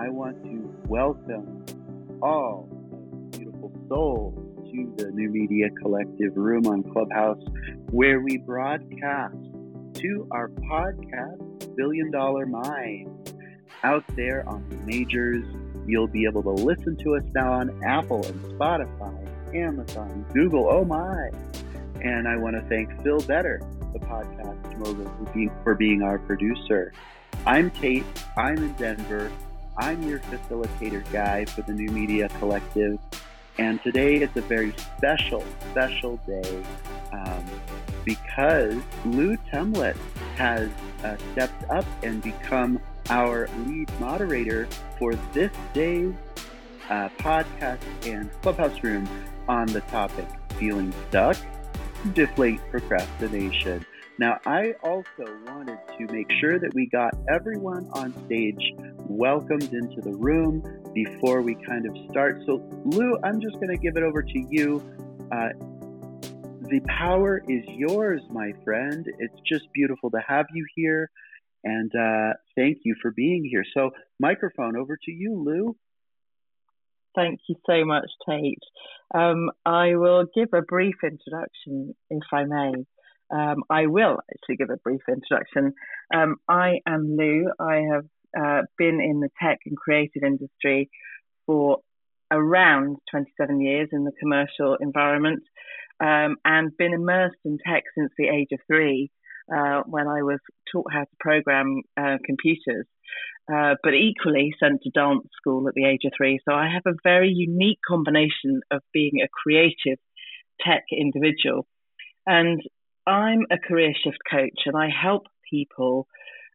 I want to welcome all beautiful souls to the New Media Collective room on Clubhouse, where we broadcast to our podcast, Billion Dollar Mind. Out there on the majors, you'll be able to listen to us now on Apple and Spotify, Amazon, Google, oh my. And I want to thank Phil Better, the podcast mogul, for being, for being our producer. I'm Tate. I'm in Denver. I'm your facilitator guy for the New Media Collective. And today is a very special, special day um, because Lou Temlet has uh, stepped up and become our lead moderator for this day's uh, podcast and clubhouse room on the topic feeling stuck, deflate procrastination. Now, I also wanted to make sure that we got everyone on stage welcomed into the room before we kind of start. So, Lou, I'm just going to give it over to you. Uh, the power is yours, my friend. It's just beautiful to have you here. And uh, thank you for being here. So, microphone over to you, Lou. Thank you so much, Tate. Um, I will give a brief introduction, if I may. Um, I will actually give a brief introduction. Um, I am Lou. I have uh, been in the tech and creative industry for around 27 years in the commercial environment um, and been immersed in tech since the age of three uh, when I was taught how to program uh, computers, uh, but equally sent to dance school at the age of three. So I have a very unique combination of being a creative tech individual. And I'm a career shift coach and I help people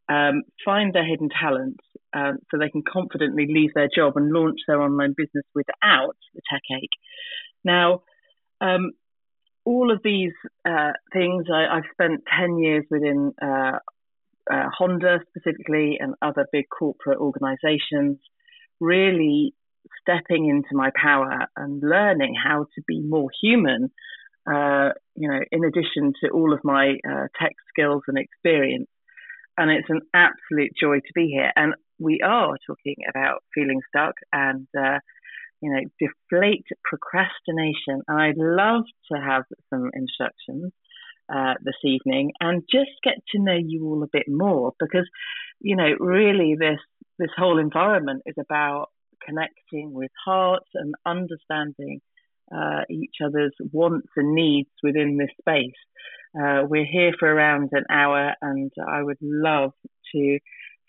um, find their hidden talents um, so they can confidently leave their job and launch their online business without the tech ache. Now, um, all of these uh, things, I, have spent 10 years within uh, uh, Honda specifically and other big corporate organizations, really stepping into my power and learning how to be more human. Uh, you know, in addition to all of my uh, tech skills and experience, and it's an absolute joy to be here. And we are talking about feeling stuck and uh, you know, deflate procrastination. And I'd love to have some instructions uh, this evening and just get to know you all a bit more because, you know, really this this whole environment is about connecting with hearts and understanding uh, each other's wants and needs within this space. Uh, we're here for around an hour, and I would love to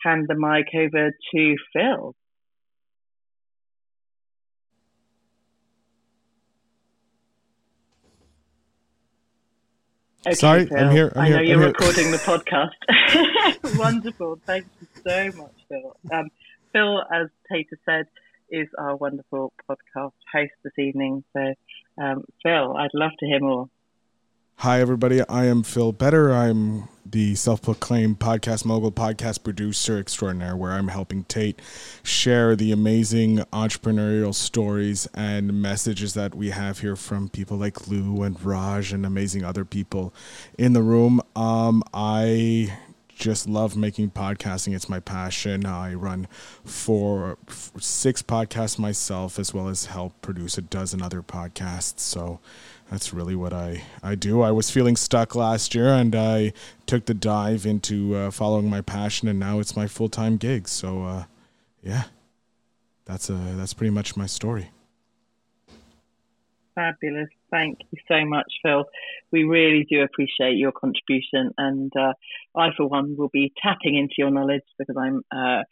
hand the mic over to Phil. Okay, Sorry, Phil. I'm here. I'm i know here, you're I'm recording the podcast. Wonderful. Thank you so much, Phil. Um, Phil, as Tater said, is our wonderful podcast host this evening. So, um, Phil, I'd love to hear more. Hi, everybody. I am Phil Better. I'm the self proclaimed podcast mogul, podcast producer extraordinaire, where I'm helping Tate share the amazing entrepreneurial stories and messages that we have here from people like Lou and Raj and amazing other people in the room. Um, I just love making podcasting. It's my passion. I run for six podcasts myself, as well as help produce a dozen other podcasts. So, that's really what I, I do. I was feeling stuck last year and I took the dive into uh, following my passion and now it's my full time gig. So, uh, yeah, that's, a, that's pretty much my story. Fabulous. Thank you so much, Phil. We really do appreciate your contribution. And uh, I, for one, will be tapping into your knowledge because I'm uh,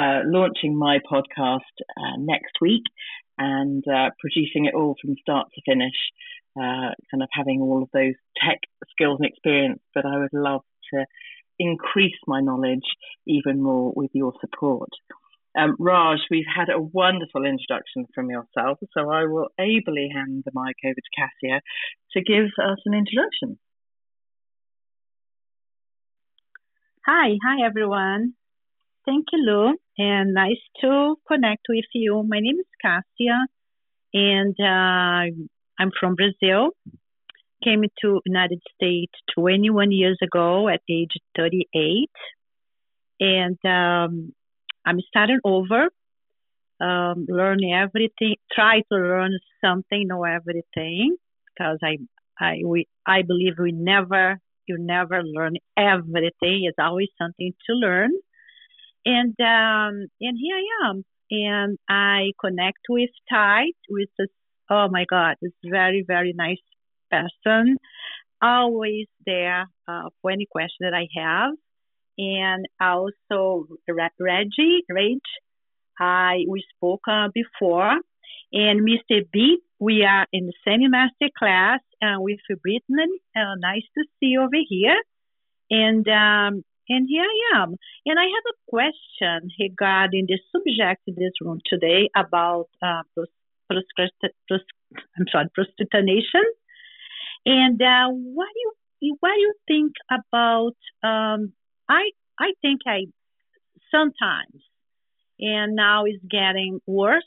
uh, launching my podcast uh, next week and uh, producing it all from start to finish, uh, kind of having all of those tech skills and experience. But I would love to increase my knowledge even more with your support. Um, Raj, we've had a wonderful introduction from yourself, so I will ably hand the mic over to Cassia to give us an introduction. Hi, hi everyone. Thank you, Lou, and nice to connect with you. My name is Cassia, and uh, I'm from Brazil. Came to United States 21 years ago at age 38, and um, I'm starting over, um, learning everything, try to learn something, know everything, because I I we I believe we never you never learn everything. It's always something to learn. And um, and here I am, and I connect with Tite, with this. Oh my God, this very very nice person, always there uh, for any question that I have. And also Reggie, Rage, I we spoke uh, before, and Mr. B, we are in the same master class uh, with Brittany. Uh, nice to see you over here. And um, and here I am. And I have a question regarding the subject in this room today about uh, I'm sorry, prostitution. And uh, what do you what do you think about? Um, I I think I sometimes, and now it's getting worse.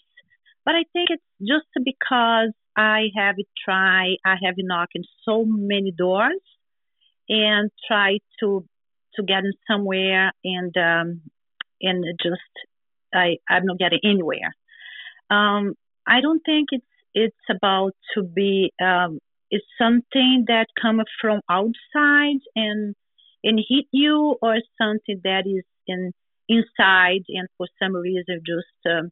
But I think it's just because I have tried, I have knocked on so many doors and tried to to get in somewhere and um, and just I I'm not getting anywhere. Um, I don't think it's it's about to be um, it's something that comes from outside and and hit you or something that is in inside and for some reason just um,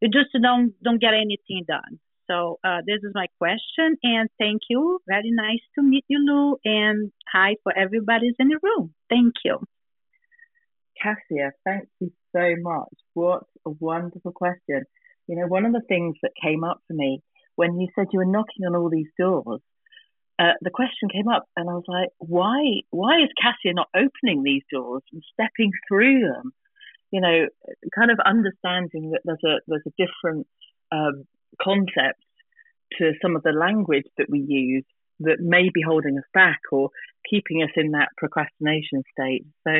you just don't don't get anything done. So uh, this is my question, and thank you. Very nice to meet you, Lou, and hi for everybody's in the room. Thank you. Cassia, thank you so much. What a wonderful question. You know, one of the things that came up for me when you said you were knocking on all these doors, uh, the question came up, and I was like, why? Why is Cassia not opening these doors and stepping through them? You know, kind of understanding that there's a there's a different um, concept to some of the language that we use that may be holding us back or keeping us in that procrastination state. So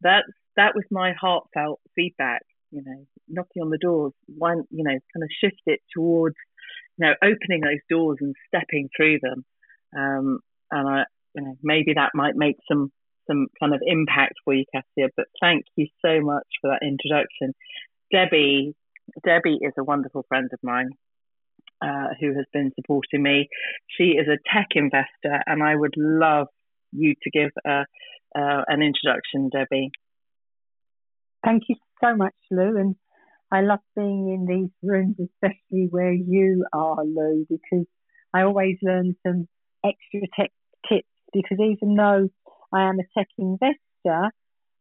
that's that was my heartfelt feedback. You know, knocking on the doors, one, you know, kind of shift it towards, you know, opening those doors and stepping through them. Um, and I, you know, maybe that might make some some kind of impact for you, Cassia. But thank you so much for that introduction, Debbie. Debbie is a wonderful friend of mine uh, who has been supporting me. She is a tech investor, and I would love you to give uh, uh, an introduction, Debbie. Thank you so much, Lou. And I love being in these rooms, especially where you are, Lou, because I always learn some extra tech tips. Because even though I am a tech investor,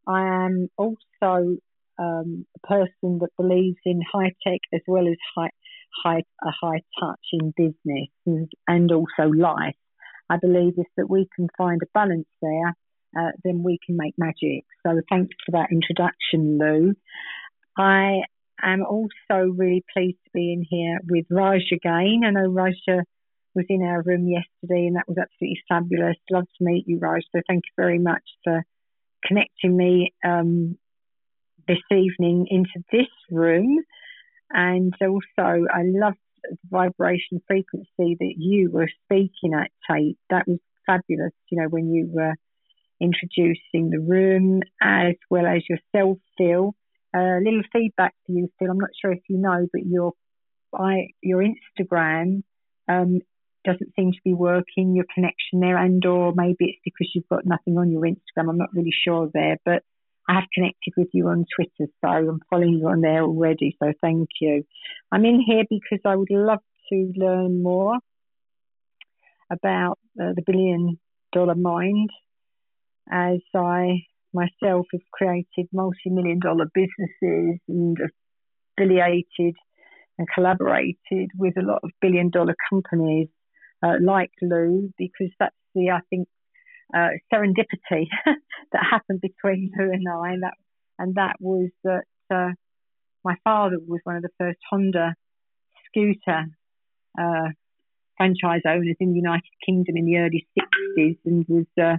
I am also um, a person that believes in high tech as well as high, high, a high touch in business and, also life. I believe if that we can find a balance there, uh, then we can make magic. So thanks for that introduction, Lou. I am also really pleased to be in here with Raj again. I know Raja was in our room yesterday and that was absolutely fabulous. Love to meet you, Raj. So thank you very much for connecting me um, this evening into this room. And also, I loved the vibration frequency that you were speaking at, Tate. That was fabulous, you know, when you were introducing the room as well as yourself, Phil. A uh, little feedback to you, Phil. I'm not sure if you know, but your I, your Instagram um, doesn't seem to be working. Your connection there, and or maybe it's because you've got nothing on your Instagram. I'm not really sure there, but I have connected with you on Twitter, so I'm following you on there already. So thank you. I'm in here because I would love to learn more about uh, the billion dollar mind as I myself have created multi million dollar businesses and affiliated and collaborated with a lot of billion dollar companies uh, like Lou because that's the, I think, uh, serendipity that happened between her and I, and that and that was that uh, my father was one of the first Honda scooter uh, franchise owners in the United Kingdom in the early 60s, and was uh,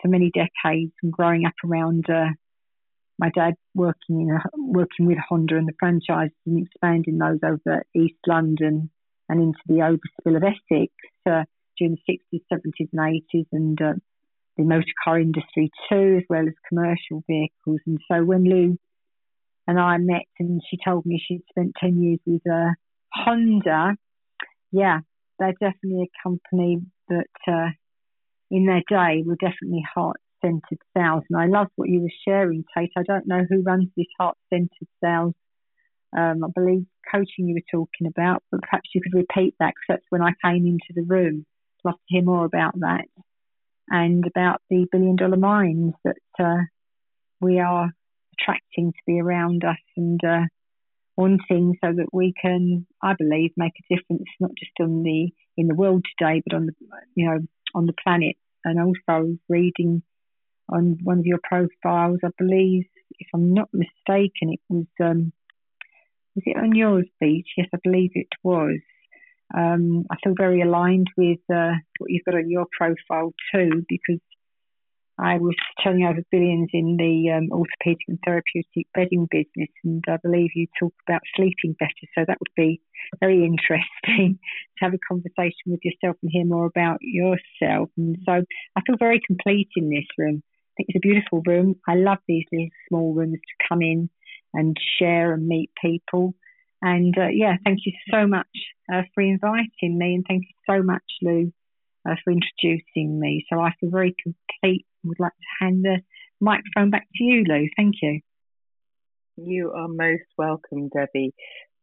for many decades and growing up around uh, my dad working in a, working with Honda and the franchises and expanding those over East London and into the Overspill of Essex uh, during the 60s, 70s, and 80s, and uh, the motor car industry too, as well as commercial vehicles. And so when Lou and I met, and she told me she'd spent 10 years with uh, Honda. Yeah, they're definitely a company that uh, in their day were definitely heart centered sales. And I love what you were sharing, Tate. I don't know who runs this heart centered sales. Um, I believe coaching you were talking about, but perhaps you could repeat that because that's when I came into the room. I'd love to hear more about that and about the billion dollar minds that uh, we are attracting to be around us and uh, wanting so that we can, I believe, make a difference not just on the in the world today, but on the you know on the planet. And also reading on one of your profiles, I believe, if I'm not mistaken, it was um, was it on yours, Beach? Yes, I believe it was. Um, I feel very aligned with uh, what you've got on your profile too, because I was turning over billions in the um, orthopedic and therapeutic bedding business, and I believe you talk about sleeping better. So that would be very interesting to have a conversation with yourself and hear more about yourself. And so I feel very complete in this room. I think it's a beautiful room. I love these little small rooms to come in and share and meet people. And uh, yeah, thank you so much uh, for inviting me, and thank you so much, Lou, uh, for introducing me. So I feel very complete. Would like to hand the microphone back to you, Lou. Thank you. You are most welcome, Debbie.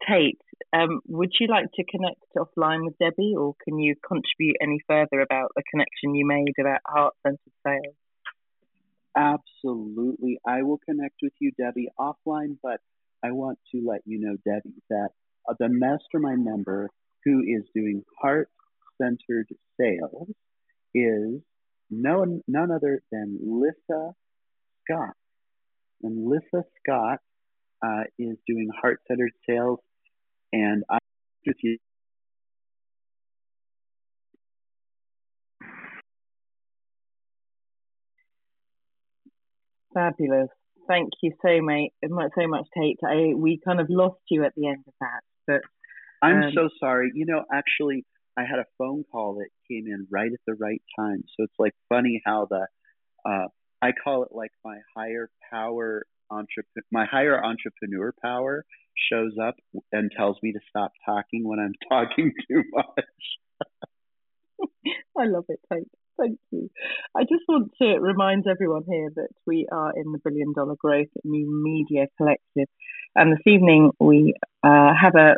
Tate, um, would you like to connect offline with Debbie, or can you contribute any further about the connection you made about heart centered sales? Absolutely. I will connect with you, Debbie, offline, but I want to let you know, Debbie, that uh, the mastermind member who is doing heart centered sales is no, none other than Lissa Scott. And Lissa Scott uh, is doing heart centered sales, and I with you Fabulous. Thank you so much, so much, Tate. I, we kind of lost you at the end of that, but I'm um, so sorry. You know, actually, I had a phone call that came in right at the right time. So it's like funny how the uh, I call it like my higher power entrepreneur, my higher entrepreneur power shows up and tells me to stop talking when I'm talking too much. I love it, Tate. Thank you. I just want to remind everyone here that we are in the Billion Dollar Growth New Media Collective. And this evening we uh, have a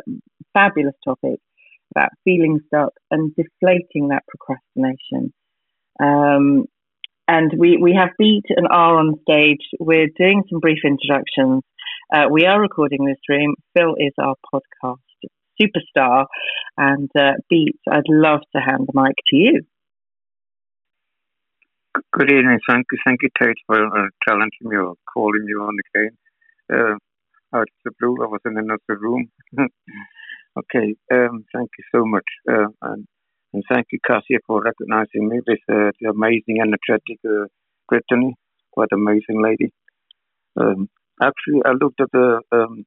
fabulous topic about feeling stuck and deflating that procrastination. Um, and we, we have Beat and R on stage. We're doing some brief introductions. Uh, we are recording this room. Phil is our podcast superstar. And uh, Beat, I'd love to hand the mic to you. Good evening. Thank you, thank you, Tate, for uh, challenging me or calling me on again. Uh, out of the blue, I was in another room. okay, um, thank you so much. Uh, and, and thank you, Cassia, for recognizing me with uh, the amazing, energetic uh, Brittany. What amazing lady. Um, actually, I looked at the, um,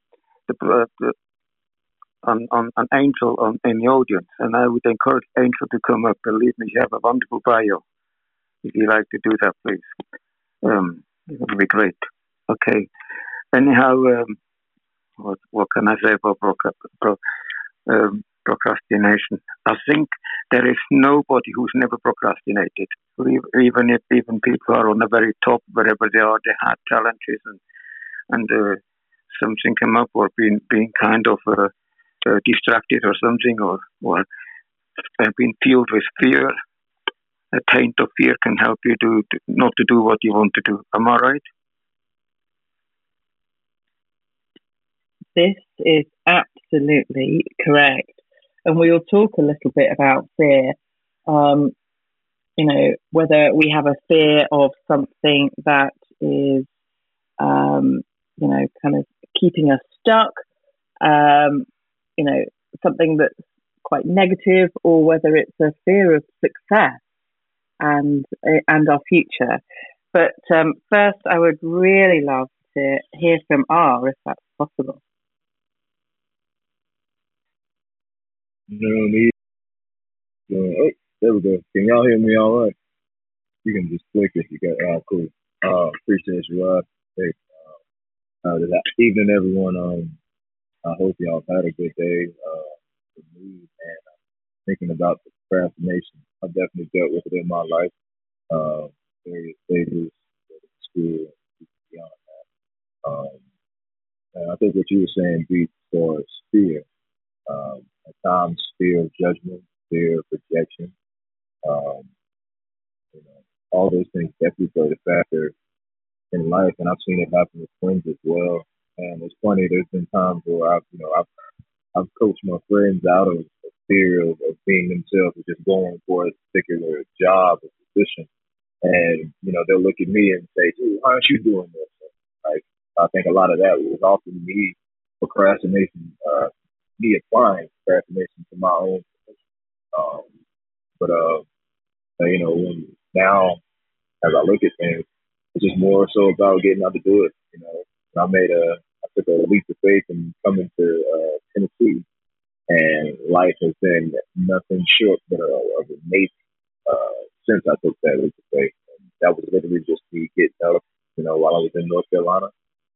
the, uh, the on, on an angel on, in the audience, and I would encourage Angel to come up. Believe me, you have a wonderful bio you like to do that, please. Um, it would be great. Okay. Anyhow, um, what, what can I say about pro- um, procrastination? I think there is nobody who's never procrastinated. Even if even people are on the very top, wherever they are, they had challenges and and uh, something came up or being being kind of uh, uh, distracted or something or or being filled with fear a taint of fear can help you to not to do what you want to do. Am I right? This is absolutely correct. And we'll talk a little bit about fear. Um, you know, whether we have a fear of something that is, um, you know, kind of keeping us stuck, um, you know, something that's quite negative, or whether it's a fear of success and and our future. But um, first, I would really love to hear from R, if that's possible. No need. Uh, oh, there we go. Can y'all hear me all right? You can just click if you got. Oh, cool. Uh, appreciate you. Uh, hey, uh, Uh, evening, everyone. Um, I hope y'all had a good day. Uh, me, and uh, thinking about the procrastination, I've definitely dealt with it in my life, uh, various stages, school, beyond that. Um, and I think what you were saying beats for fear. Um, at times, fear of judgment, fear of rejection. Um, you know, all those things definitely play a factor in life, and I've seen it happen with friends as well. And it's funny. There's been times where I've, you know, I've I've coached my friends out of fear of, of being themselves or just going for a particular job or position. And, you know, they'll look at me and say, why aren't you doing this? Like, I think a lot of that was often me procrastination, uh, me applying procrastination to my own. Um, but, uh, you know, when now as I look at things, it's just more so about getting out to do it. You know, I made a, I took a leap of faith and coming to uh, Tennessee, and life has been nothing short but of amazing uh, since I took that leap of faith. And that was literally just me getting up, you know, while I was in North Carolina,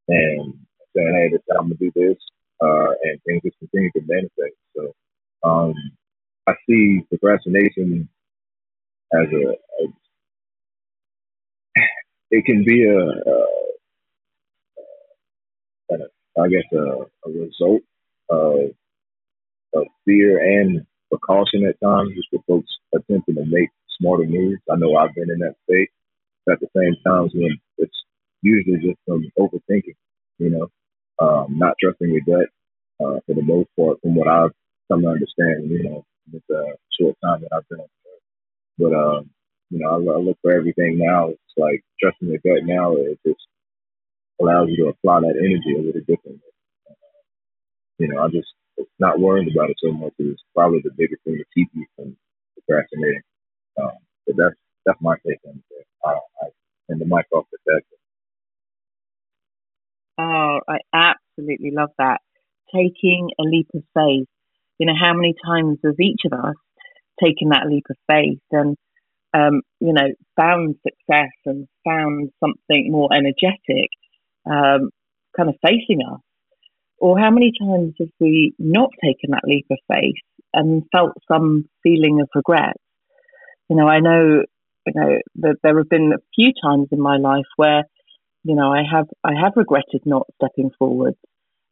and saying, "Hey, this time I'm gonna do this," uh, and things just continue to manifest. So, um, I see procrastination as a, as it can be a, a, a I guess a, a result of, of fear and precaution at times, just for folks attempting to make smarter moves. I know I've been in that state. At the same time, when it's usually just from overthinking, you know, um, not trusting your gut uh, for the most part, from what I've come to understand, you know, in the short time that I've been on. But um, you know, I, I look for everything now. It's like trusting your gut now. It just allows you to apply that energy a little differently. You know, I just not worrying about it so much is probably the biggest thing to keep you from procrastinating. Um, but that's that's my take on it. I, and the mic off deck. Oh, I absolutely love that. Taking a leap of faith. You know, how many times has each of us taken that leap of faith and um, you know, found success and found something more energetic um, kind of facing us? Or how many times have we not taken that leap of faith and felt some feeling of regret? You know, I know, you know, that there have been a few times in my life where, you know, I have I have regretted not stepping forward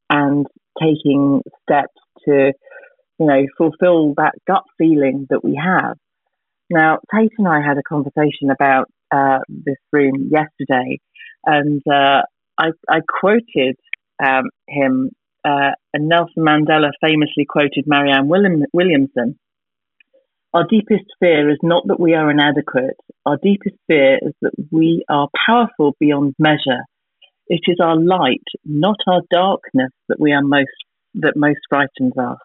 and taking steps to, you know, fulfill that gut feeling that we have. Now, Tate and I had a conversation about uh, this room yesterday, and uh, I, I, quoted um, him, uh, and Nelson Mandela famously quoted Marianne William, Williamson. Our deepest fear is not that we are inadequate. Our deepest fear is that we are powerful beyond measure. It is our light, not our darkness, that we are most that most frightens us.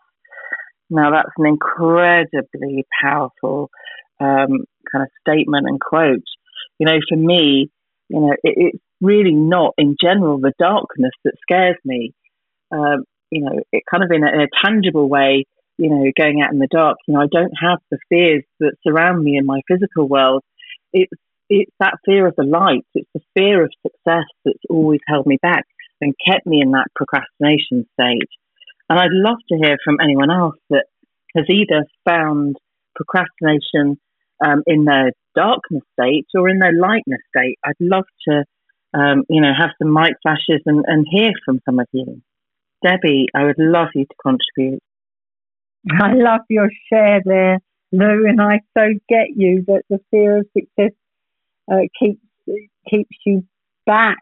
Now that's an incredibly powerful um, kind of statement and quote. You know, for me, you know, it, it's really not in general the darkness that scares me. Um, you know, it kind of in a, in a, tangible way, you know, going out in the dark, you know, I don't have the fears that surround me in my physical world. It's, it's that fear of the light. It's the fear of success that's always held me back and kept me in that procrastination state. And I'd love to hear from anyone else that has either found procrastination um, in their darkness state or in their lightness state. I'd love to, um, you know, have some mic flashes and, and hear from some of you. Debbie, I would love you to contribute. I love your share there, Lou, and I so get you that the fear of success uh, keeps keeps you back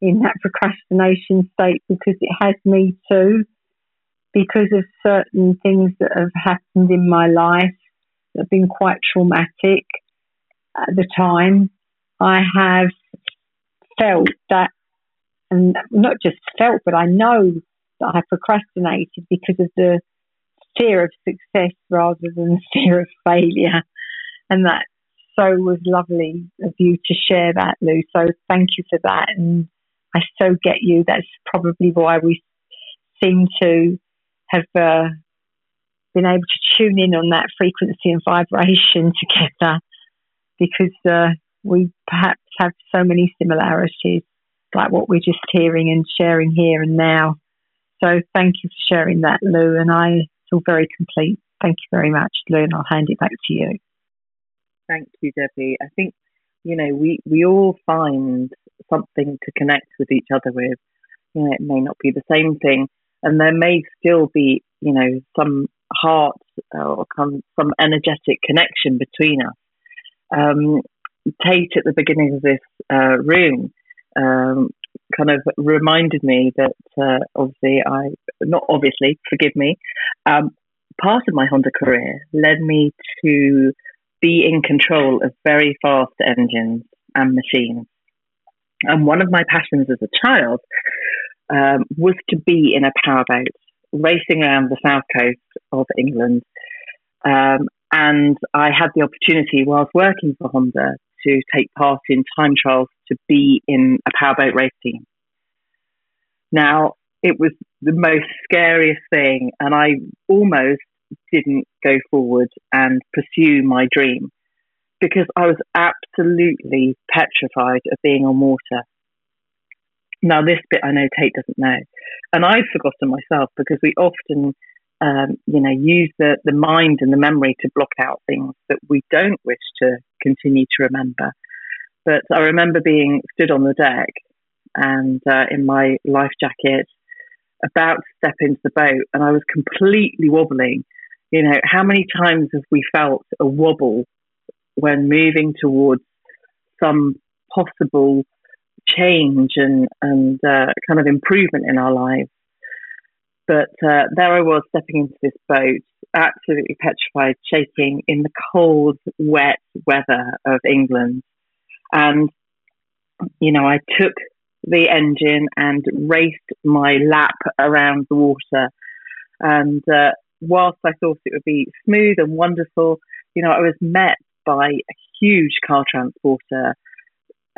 in that procrastination state because it has me too. Because of certain things that have happened in my life, that have been quite traumatic at the time. I have felt that, and not just felt, but I know that I procrastinated because of the fear of success rather than fear of failure. And that so was lovely of you to share that, Lou. So thank you for that. And I so get you. That's probably why we seem to have uh, been able to tune in on that frequency and vibration together because uh, we perhaps have so many similarities. like what we're just hearing and sharing here and now. So thank you for sharing that, Lou, and I feel very complete. Thank you very much, Lou, and I'll hand it back to you. Thank you, Debbie. I think, you know, we, we all find something to connect with each other with. You know, it may not be the same thing, and there may still be, you know, some heart or some energetic connection between us. Um, Tate at the beginning of this uh, room um, kind of reminded me that uh, obviously I, not obviously, forgive me, um, part of my Honda career led me to be in control of very fast engines and machines. And one of my passions as a child um, was to be in a powerboat racing around the south coast of England. Um, and I had the opportunity, whilst working for Honda, to take part in time trials to be in a powerboat race team. Now, it was the most scariest thing, and I almost didn't go forward and pursue my dream because I was absolutely petrified of being on water. Now, this bit I know Tate doesn't know, and I've forgotten myself because we often, um, you know, use the, the mind and the memory to block out things that we don't wish to continue to remember. But I remember being stood on the deck and uh, in my life jacket, about to step into the boat, and I was completely wobbling. You know, how many times have we felt a wobble when moving towards some possible change and and uh, kind of improvement in our lives? But uh, there I was stepping into this boat, absolutely petrified, shaking in the cold, wet weather of England. And, you know, I took the engine and raced my lap around the water. And uh, whilst I thought it would be smooth and wonderful, you know, I was met by a huge car transporter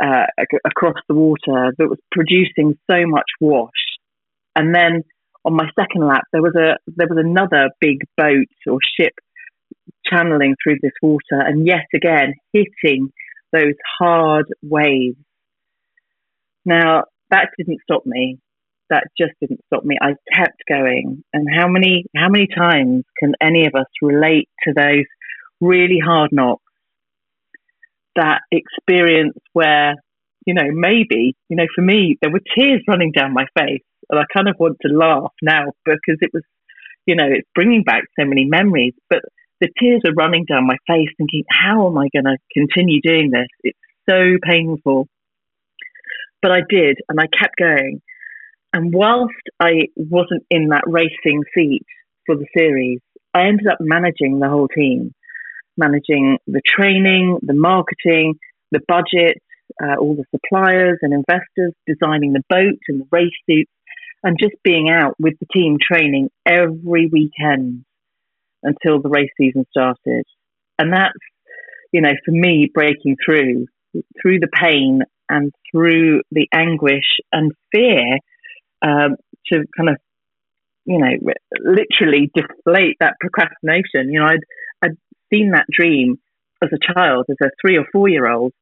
uh, across the water that was producing so much wash. And then on my second lap, there was a there was another big boat or ship channeling through this water, and yet again hitting those hard waves. Now that didn't stop me. That just didn't stop me. I kept going. And how many how many times can any of us relate to those really hard knocks? That experience where you know maybe you know for me there were tears running down my face and I kind of want to laugh now because it was, you know, it's bringing back so many memories. But the tears are running down my face, thinking, how am I going to continue doing this? It's so painful. But I did, and I kept going. And whilst I wasn't in that racing seat for the series, I ended up managing the whole team, managing the training, the marketing, the budget, uh, all the suppliers and investors, designing the boat and the race suits, and just being out with the team training every weekend until the race season started. And that's, you know, for me, breaking through, through the pain and through the anguish and fear um, to kind of, you know, literally deflate that procrastination. You know, I'd, I'd seen that dream as a child, as a three or four year old,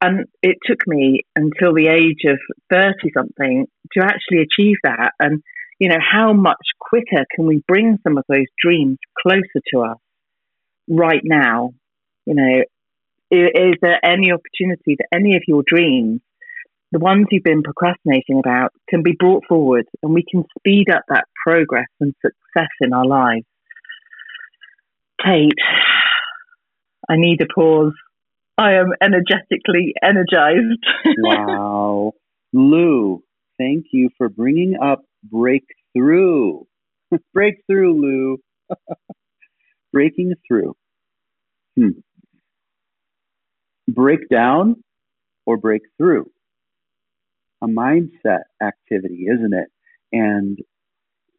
and it took me until the age of 30 something to actually achieve that. And, you know, how much quicker can we bring some of those dreams closer to us right now? You know, is, there any opportunity that any of your dreams, the ones you've been procrastinating about, can be brought forward and we can speed up that progress and success in our lives? Kate, I need a pause. I am energetically energized. wow. Lou, thank you for bringing up breakthrough. breakthrough, Lou. Breaking through. Hmm. Break down or break through? A mindset activity, isn't it? And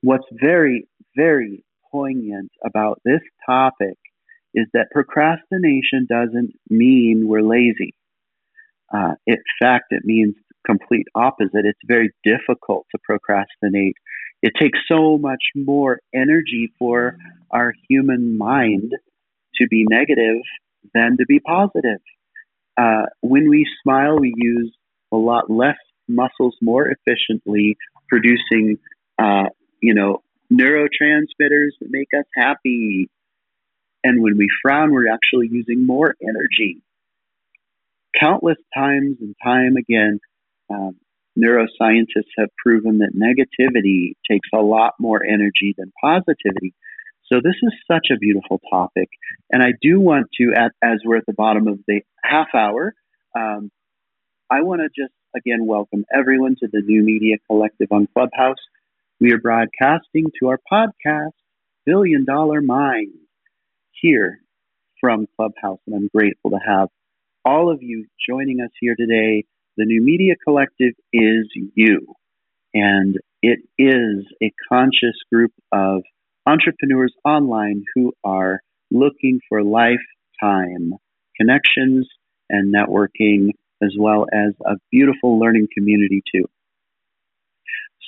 what's very, very poignant about this topic is that procrastination doesn't mean we're lazy. Uh, in fact, it means complete opposite. It's very difficult to procrastinate. It takes so much more energy for our human mind to be negative than to be positive. Uh, when we smile, we use a lot less muscles more efficiently, producing, uh, you know, neurotransmitters that make us happy. And when we frown, we're actually using more energy. Countless times and time again, um, neuroscientists have proven that negativity takes a lot more energy than positivity. So this is such a beautiful topic, and I do want to, at, as we're at the bottom of the half hour, um, I want to just again welcome everyone to the New Media Collective on Clubhouse. We are broadcasting to our podcast, Billion Dollar Mind, here from Clubhouse, and I'm grateful to have all of you joining us here today. The New Media Collective is you, and it is a conscious group of entrepreneurs online who are looking for lifetime connections and networking, as well as a beautiful learning community, too.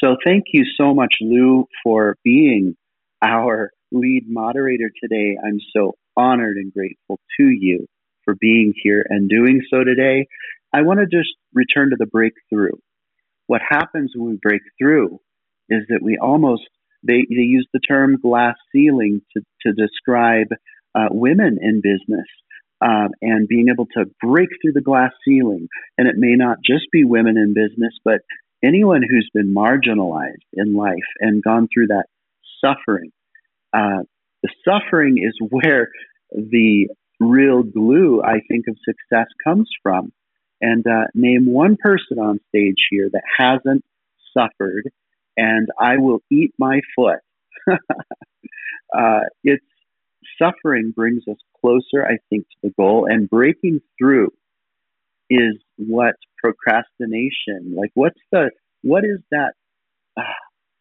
So, thank you so much, Lou, for being our lead moderator today. I'm so honored and grateful to you for being here and doing so today. I want to just return to the breakthrough. What happens when we break through is that we almost they, they use the term glass ceiling to, to describe uh, women in business um, and being able to break through the glass ceiling. And it may not just be women in business, but anyone who's been marginalized in life and gone through that suffering. Uh, the suffering is where the real glue, I think, of success comes from. And uh, name one person on stage here that hasn't suffered and I will eat my foot. uh, it's suffering brings us closer, I think, to the goal, and breaking through is what procrastination. Like, what's the what is that? Uh,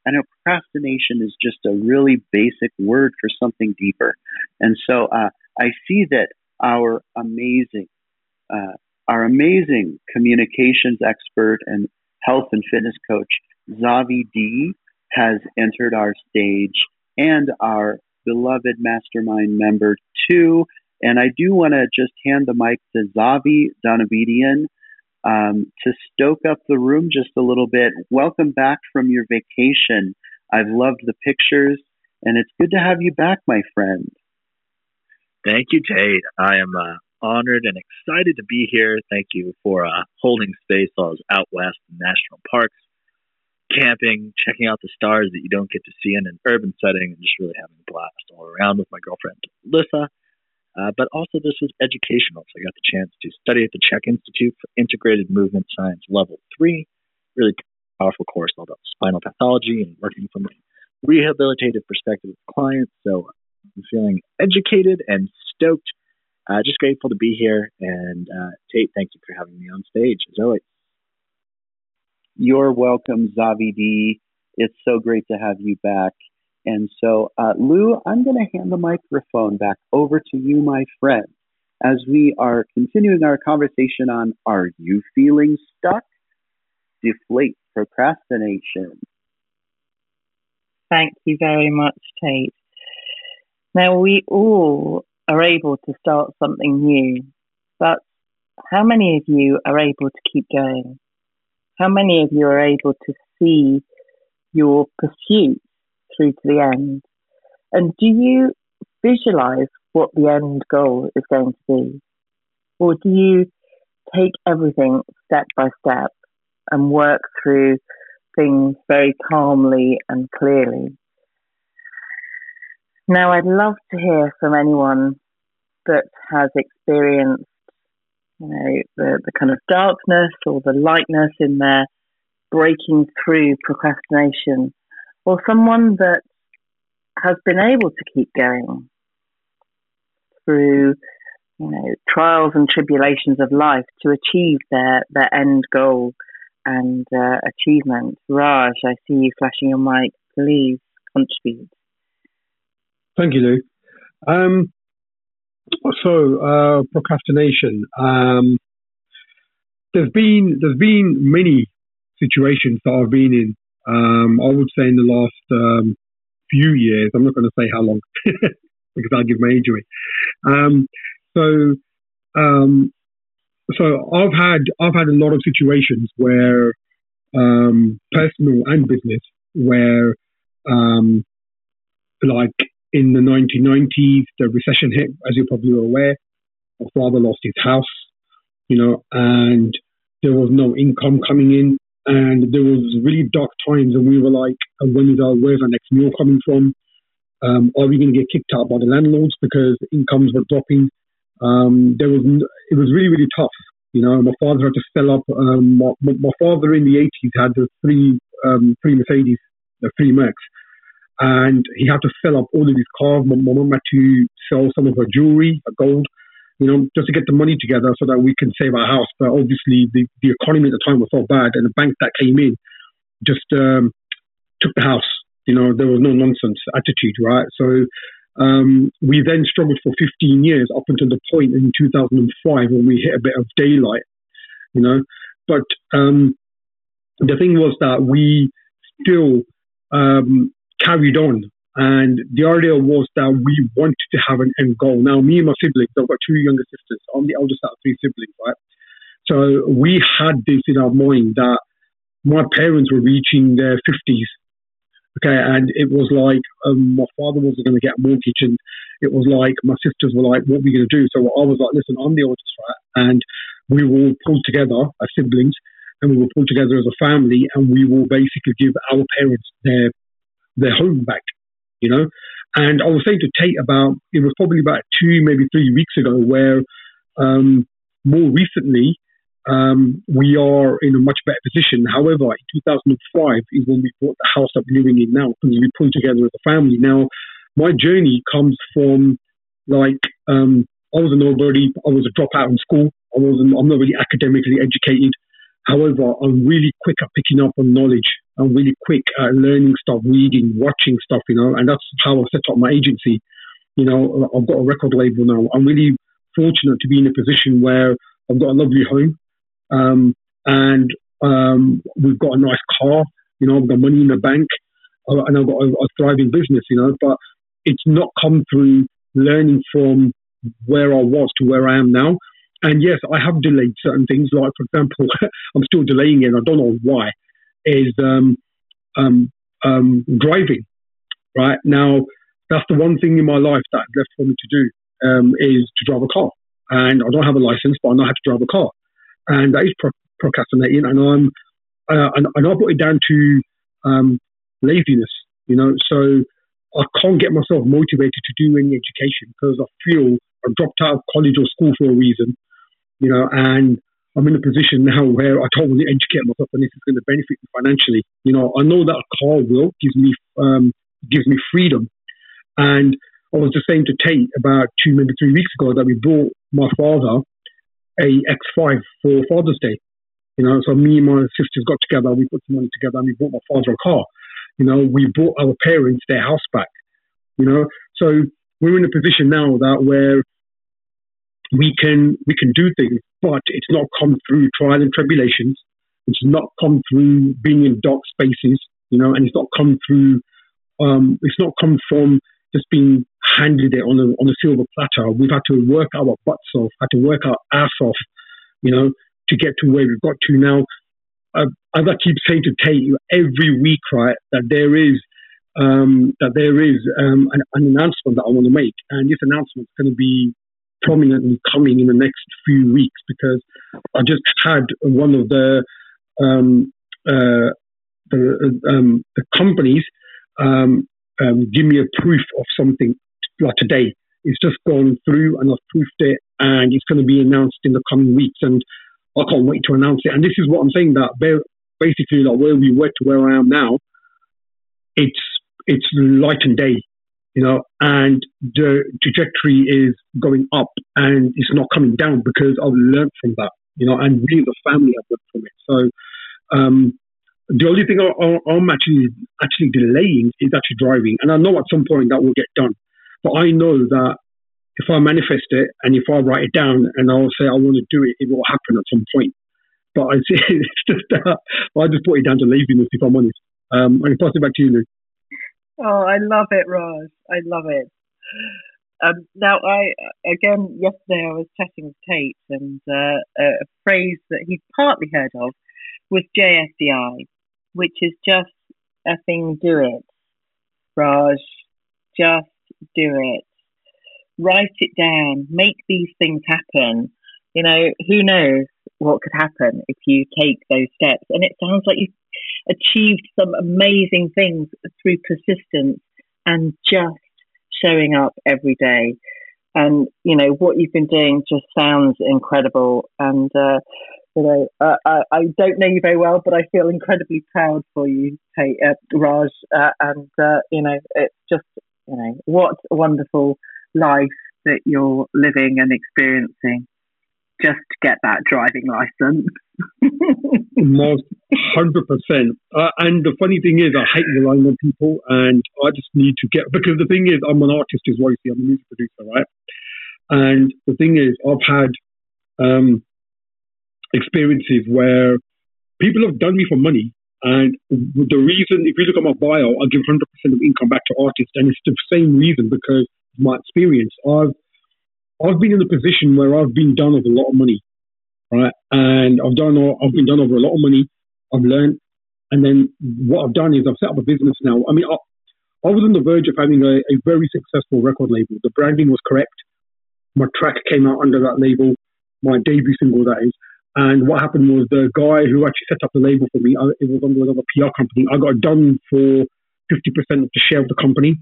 I know procrastination is just a really basic word for something deeper, and so uh, I see that our amazing, uh, our amazing communications expert and health and fitness coach Zavi D has entered our stage and our beloved mastermind member too. And I do want to just hand the mic to Zavi Donabedian um, to stoke up the room just a little bit. Welcome back from your vacation. I've loved the pictures, and it's good to have you back, my friend. Thank you, Tate. I am uh, honored and excited to be here. Thank you for uh, holding space while I was out west in national parks camping, checking out the stars that you don't get to see in an urban setting, and just really having a blast all around with my girlfriend, Lissa. Uh, but also, this was educational. So I got the chance to study at the CHEK Institute for Integrated Movement Science Level 3. Really powerful course all about spinal pathology and working from a rehabilitative perspective with clients. So I'm feeling educated and stoked. Uh, just grateful to be here. And uh, Tate, thank you for having me on stage, as always. You're welcome, Zavi D. It's so great to have you back. And so, uh, Lou, I'm going to hand the microphone back over to you, my friend, as we are continuing our conversation on Are You Feeling Stuck? Deflate Procrastination. Thank you very much, Tate. Now, we all are able to start something new, but how many of you are able to keep going? how many of you are able to see your pursuit through to the end? And do you visualize what the end goal is going to be? Or do you take everything step by step and work through things very calmly and clearly? Now, I'd love to hear from anyone that has experienced you know, the, the kind of darkness or the lightness in their breaking through procrastination, or someone that has been able to keep going through, you know, trials and tribulations of life to achieve their, their end goal and uh, achievement. Raj, I see you flashing your mic. Please contribute. Thank you, Lou. Um, so uh, procrastination. Um, there's been there's been many situations that I've been in. Um, I would say in the last um, few years. I'm not going to say how long because I'll give my age away. Um, so um, so I've had I've had a lot of situations where um, personal and business, where um, like in the 1990s, the recession hit, as you're probably aware. My father lost his house, you know, and there was no income coming in, and there was really dark times, and we were like, when is our where's our next meal coming from? Um, are we going to get kicked out by the landlords because incomes were dropping? Um, there was it was really really tough. You know, my father had to sell up. Um, my, my, father in the 80s had the three um, three Mercedes, the three Mercs, and he had to sell up all of his cars. My, my mum had to sell some of her jewelry, her gold, you know, just to get the money together so that we can save our house. But obviously, the, the economy at the time was so bad, and the bank that came in just um, took the house. You know, there was no nonsense attitude, right? So um, we then struggled for 15 years up until the point in 2005 when we hit a bit of daylight, you know. But um, the thing was that we still um, carried on. And the idea was that we wanted to have an end goal. Now, me and my siblings, I've got two younger sisters. I'm the eldest out of three siblings, right? So we had this in our mind that my parents were reaching their 50s. Okay, and it was like um, my father wasn't going to get a mortgage, and it was like my sisters were like, "What are we going to do?" So I was like, "Listen, I'm the oldest, right?" And we will pull together as siblings, and we will pull together as a family, and we will basically give our parents their their home back, you know. And I was saying to Tate about it was probably about two, maybe three weeks ago, where um, more recently um, we are in a much better position. However, in 2005 is when we bought the house that we're living in now, because we pulled together as a family. Now, my journey comes from like um, I was a nobody. I was a dropout in school. I wasn't. I'm not really academically educated. However, I'm really quick at picking up on knowledge. I'm really quick at learning stuff, reading, watching stuff, you know, and that's how I set up my agency. You know, I've got a record label now. I'm really fortunate to be in a position where I've got a lovely home, um, and um, we've got a nice car. You know, I've got money in the bank, uh, and I've got a, a thriving business. You know, but it's not come through learning from where I was to where I am now. And yes, I have delayed certain things. Like, for example, I'm still delaying it. I don't know why. Is um, um, um, driving. Right now, that's the one thing in my life that left for me to do um, is to drive a car. And I don't have a license, but I know how to drive a car, and that is pro- procrastinating. And I'm uh, and, and I put it down to um, laziness. You know, so I can't get myself motivated to do any education because I feel I dropped out of college or school for a reason you know, and I'm in a position now where I don't want to educate myself and this is going to benefit me financially. You know, I know that a car will gives me um, gives me freedom, and I was just saying to Tate about two maybe three weeks ago that we bought my father a X5 for Father's Day. You know, so me and my sisters got together, we put some money together, and we bought my father a car. You know, we bought our parents their house back. You know, so we're in a position now that where we can we can do things, but it's not come through trial and tribulations. It's not come through being in dark spaces, you know, and it's not come through. Um, it's not come from just being handed it on a on a silver platter. We've had to work our butts off, had to work our ass off, you know, to get to where we've got to now. Uh, as I keep saying to Tate every week, right, that there is um, that there is um, an, an, announcement that I want to make, and this announcement is going to be prominently coming in the next few weeks because I just had one of the um, uh, the, um, the, companies um, um, give me a proof of something like today. It's just gone through and I've proofed it and it's going to be announced in the coming weeks and I can't wait to announce it. And this is what I'm saying that basically like where we were to where I am now, it's it's light and day you know, and the trajectory is going up and it's not coming down because I've learned from that, you know, and we the family have learned from it. So, um, the only thing I, am actually actually delaying is actually driving, and I know at some point that will get done. But I know that if I manifest it and if I write it down and I'll say I want to do it, it will happen at some point. But I see it's just that I just put it down to laziness, if I'm honest. Um, and pass it back to you, Lou. Oh, I love it, Raj. I love it. Um, now, I again yesterday I was chatting with Tate, and uh, a phrase that he'd partly heard of was JSDI, which is just a thing. do it. Raj, just do it. Write it down. Make these things happen. You know, who knows what could happen if you take those steps? And it sounds like you've achieved some amazing things through persistence and just showing up every day. And, you know, what you've been doing just sounds incredible. And, uh, you know, I, I, don't know you very well, but I feel incredibly proud for you, uh, Raj. Uh, and, uh, you know, it's just, you know, what a wonderful life that you're living and experiencing just get that driving license. Most hundred percent. Uh, and the funny thing is, I hate relying on people, and I just need to get because the thing is, I'm an artist as well. You see, I'm a music producer, right? And the thing is, I've had um, experiences where people have done me for money, and the reason, if you look at my bio, I give 100% of income back to artists, and it's the same reason because my experience. I've I've been in a position where I've been done over a lot of money, right? And I've done, I've been done over a lot of money. I've learned, and then what I've done is I've set up a business now. I mean, I, I was on the verge of having a, a very successful record label. The branding was correct. My track came out under that label, my debut single, that is. And what happened was the guy who actually set up the label for me, I, it was under another PR company. I got done for 50% of the share of the company.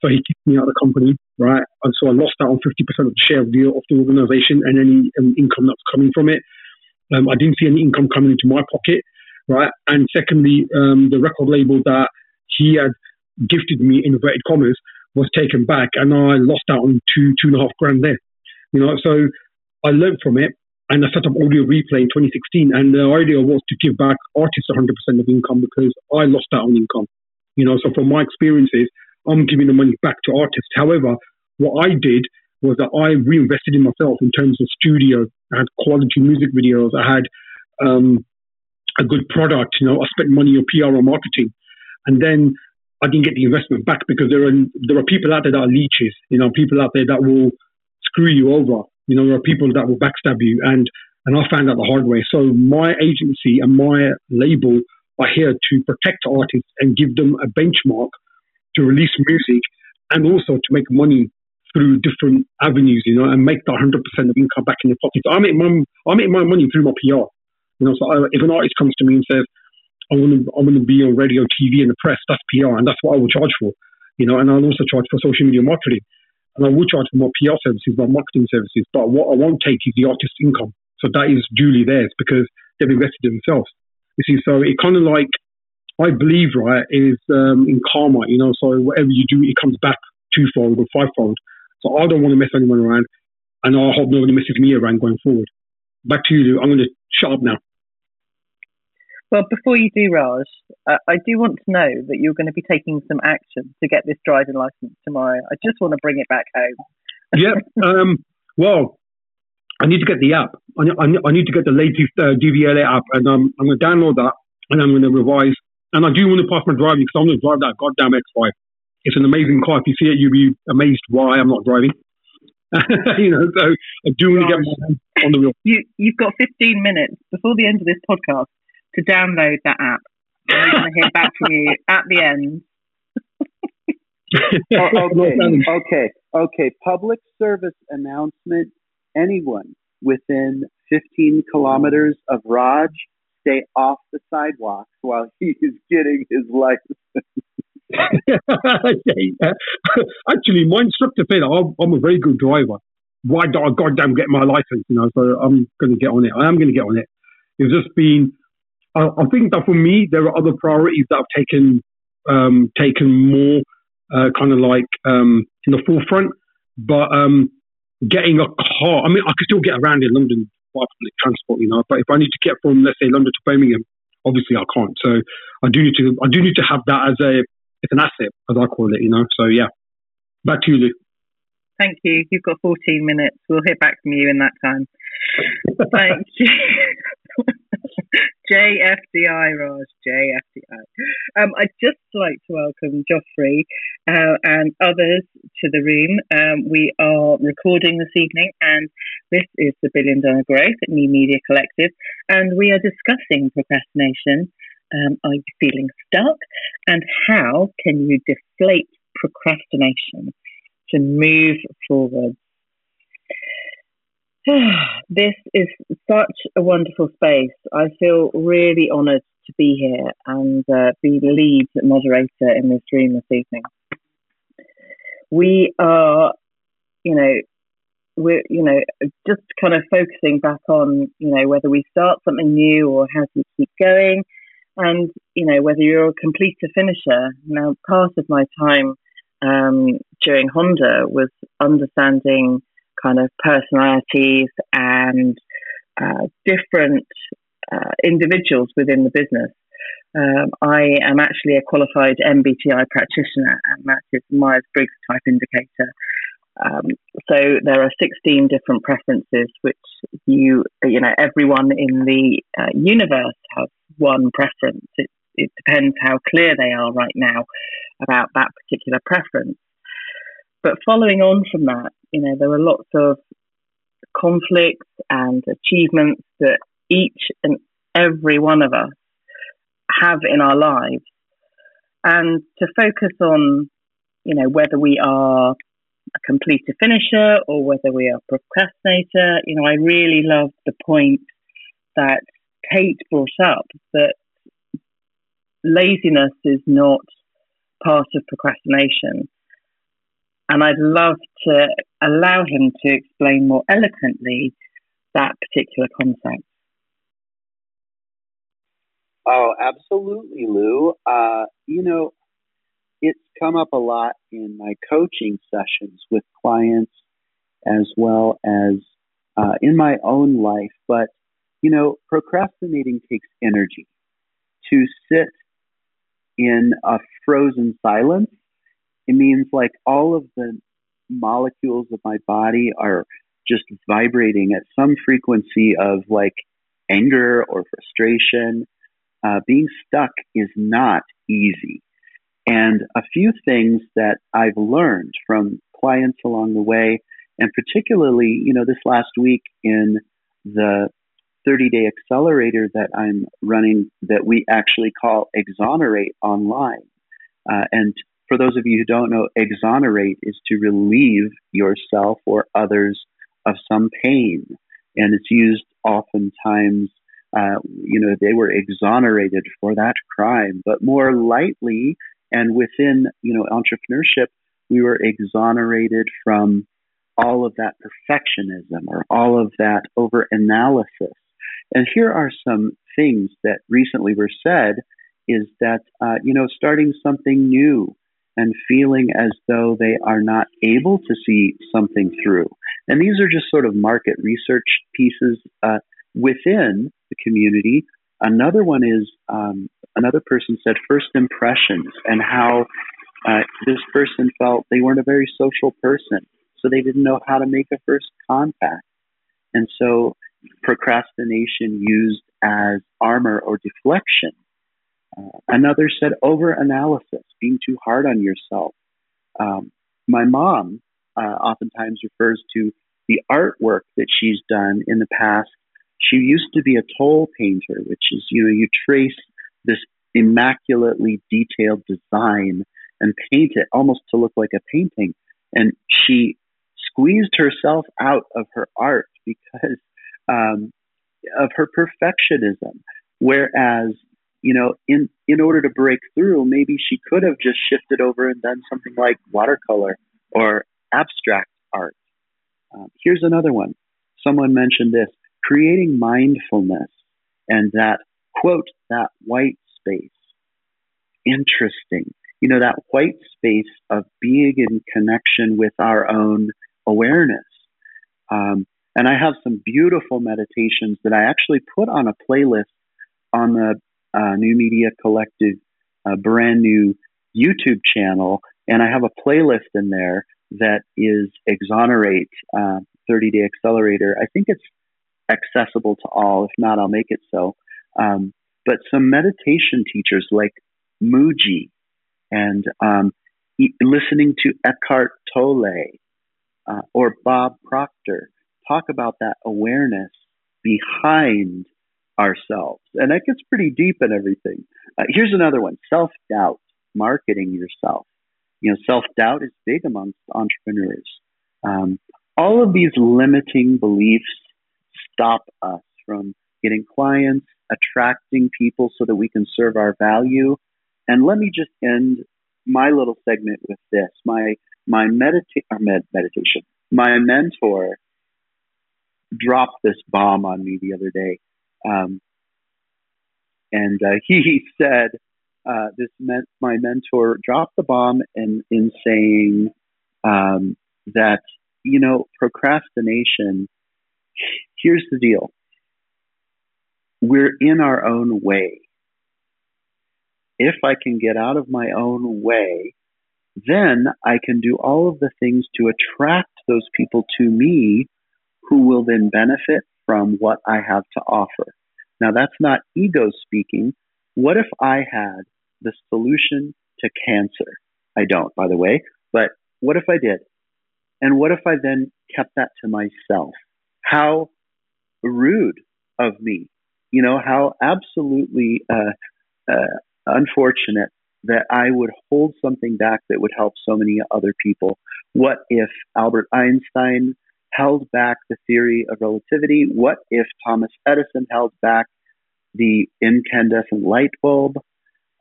So he kicked me out of the company, right? And so I lost out on 50% of the share of the, of the organization and any um, income that's coming from it. Um, I didn't see any income coming into my pocket, right? And secondly, um, the record label that he had gifted me, in inverted commas, was taken back and I lost out on two, two and a half grand there. You know, so I learned from it and I set up Audio Replay in 2016. And the idea was to give back artists 100% of income because I lost out on income. You know, so from my experiences, I'm giving the money back to artists. However, what I did was that I reinvested in myself in terms of studio. I had quality music videos. I had um, a good product. You know, I spent money on PR or marketing, and then I didn't get the investment back because there are there are people out there that are leeches. You know, people out there that will screw you over. You know, there are people that will backstab you, and and I found out the hard way. So my agency and my label are here to protect artists and give them a benchmark to release music and also to make money through different avenues, you know, and make that 100% of income back in your pocket. So I make my, I make my money through my PR. You know, so I, if an artist comes to me and says, I want to, I want to be on radio, TV, and the press, that's PR, and that's what I will charge for. You know, and I'll also charge for social media marketing. And I will charge for my PR services, my marketing services. But what I won't take is the artist's income. So that is duly theirs because they've invested in themselves. You see, so it kind of like I believe, right, is um, in karma, you know, so whatever you do, it comes back twofold or fivefold. So I don't want to mess anyone around, and I hope nobody messes me around going forward. Back to you, Lou. I'm going to shut up now. Well, before you do, Raj, uh, I do want to know that you're going to be taking some action to get this driving license tomorrow. I just want to bring it back home. yeah. Um, well, I need to get the app. I, I, I need to get the latest uh, DVLA app, and um, I'm going to download that, and I'm going to revise and I do want to pass my driving because I'm going to drive that goddamn X5. It's an amazing car. If you see it, you'll be amazed why I'm not driving. you know, so I do want to get my on the wheel. You, you've got 15 minutes before the end of this podcast to download that app. And we're going to hear back from you at the end. oh, okay, okay, okay. Public service announcement. Anyone within 15 kilometers of Raj stay off the sidewalks while he is getting his license. Actually, my instructor said I'm, I'm a very good driver. Why don't I goddamn get my license? You know, so I'm going to get on it. I am going to get on it. It's just been. I, I, think that for me, there are other priorities that have taken um, taken more uh, kind of like um, in the forefront. But um, getting a car, I mean, I could still get around in London public transport, you know. But if I need to get from, let's say, London to Birmingham, obviously I can't. So I do need to, I do need to have that as a, it's an asset, as I call it, you know. So yeah, back to you, Lou. Thank you. You've got 14 minutes. We'll hear back from you in that time. Thank you. JFDI, Raj, JFDI. Um, I'd just like to welcome Joffrey uh, and others to the room. Um, we are recording this evening, and this is the Billion Dollar Growth at New Media Collective, and we are discussing procrastination. Um, are you feeling stuck? And how can you deflate procrastination to move forward? this is such a wonderful space. I feel really honoured to be here and uh, be the lead moderator in this room this evening. We are, you know, we're, you know, just kind of focusing back on, you know, whether we start something new or how to keep going, and you know whether you're a completer finisher. Now, part of my time um, during Honda was understanding kind of personalities and uh, different uh, individuals within the business. Um, I am actually a qualified MBTI practitioner, and that is Myers Briggs type indicator. Um, so there are 16 different preferences, which you, you know, everyone in the uh, universe has one preference. It, it depends how clear they are right now about that particular preference. But following on from that, you know, there are lots of conflicts and achievements that each and every one of us have in our lives. And to focus on, you know, whether we are a completer finisher or whether we are procrastinator, you know, I really love the point that Tate brought up that laziness is not part of procrastination. And I'd love to allow him to explain more eloquently that particular concept. Oh, absolutely, Lou. Uh, you know, it's come up a lot in my coaching sessions with clients as well as uh, in my own life. But, you know, procrastinating takes energy. To sit in a frozen silence it means like all of the molecules of my body are just vibrating at some frequency of like anger or frustration. Uh, being stuck is not easy. And a few things that I've learned from clients along the way, and particularly, you know, this last week in the 30 day accelerator that I'm running that we actually call Exonerate Online. Uh, and for those of you who don't know, exonerate is to relieve yourself or others of some pain. And it's used oftentimes, uh, you know, they were exonerated for that crime, but more lightly and within, you know, entrepreneurship, we were exonerated from all of that perfectionism or all of that over analysis. And here are some things that recently were said is that, uh, you know, starting something new, and feeling as though they are not able to see something through. And these are just sort of market research pieces uh, within the community. Another one is um, another person said first impressions and how uh, this person felt they weren't a very social person, so they didn't know how to make a first contact. And so procrastination used as armor or deflection another said over analysis, being too hard on yourself. Um, my mom uh, oftentimes refers to the artwork that she's done in the past. She used to be a tole painter, which is, you know, you trace this immaculately detailed design and paint it almost to look like a painting. And she squeezed herself out of her art because um, of her perfectionism. Whereas you know, in in order to break through, maybe she could have just shifted over and done something like watercolor or abstract art. Um, here's another one. Someone mentioned this: creating mindfulness and that quote that white space. Interesting. You know, that white space of being in connection with our own awareness. Um, and I have some beautiful meditations that I actually put on a playlist on the uh, New Media Collective, a brand new YouTube channel, and I have a playlist in there that is Exonerate uh, 30 Day Accelerator. I think it's accessible to all. If not, I'll make it so. Um, but some meditation teachers like Mooji and um, listening to Eckhart Tolle uh, or Bob Proctor talk about that awareness behind ourselves. And that gets pretty deep in everything. Uh, here's another one self doubt, marketing yourself. You know, self doubt is big amongst entrepreneurs. Um, all of these limiting beliefs stop us from getting clients, attracting people so that we can serve our value. And let me just end my little segment with this. My my medita- med- meditation, my mentor dropped this bomb on me the other day. Um, and uh, he said, uh, this meant my mentor dropped the bomb in, in saying um, that, you know, procrastination, here's the deal. We're in our own way. If I can get out of my own way, then I can do all of the things to attract those people to me who will then benefit from what I have to offer. Now, that's not ego speaking. What if I had the solution to cancer? I don't, by the way, but what if I did? And what if I then kept that to myself? How rude of me. You know, how absolutely uh, uh, unfortunate that I would hold something back that would help so many other people. What if Albert Einstein held back the theory of relativity? What if Thomas Edison held back the incandescent light bulb?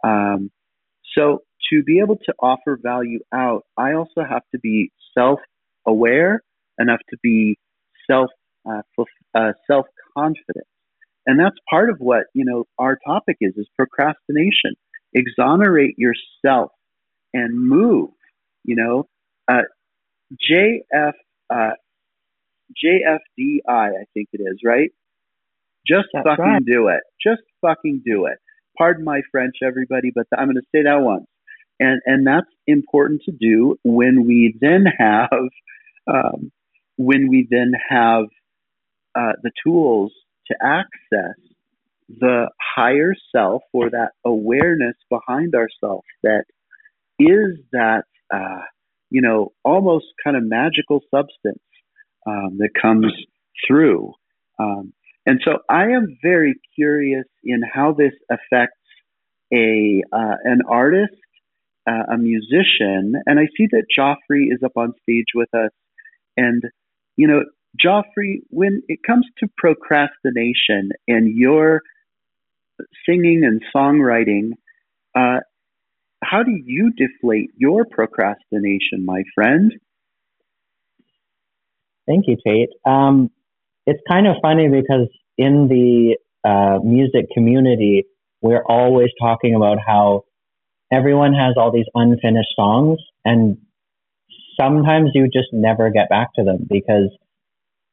Um, so, to be able to offer value out, I also have to be self aware enough to be self uh, uh, self confident. And that's part of what you know our topic is is procrastination. Exonerate yourself and move. You know, uh, JF uh, JFDI, I think it is, right? Just That's fucking right. do it. Just fucking do it. Pardon my French, everybody, but I'm going to say that once. And and that's important to do when we then have um, when we then have uh, the tools to access the higher self or that awareness behind ourselves that is that uh, you know almost kind of magical substance um, that comes through. Um, and so I am very curious in how this affects a uh, an artist, uh, a musician, and I see that Joffrey is up on stage with us. And you know, Joffrey, when it comes to procrastination and your singing and songwriting, uh, how do you deflate your procrastination, my friend? Thank you, Tate. Um, it's kind of funny because in the uh, music community, we're always talking about how everyone has all these unfinished songs, and sometimes you just never get back to them because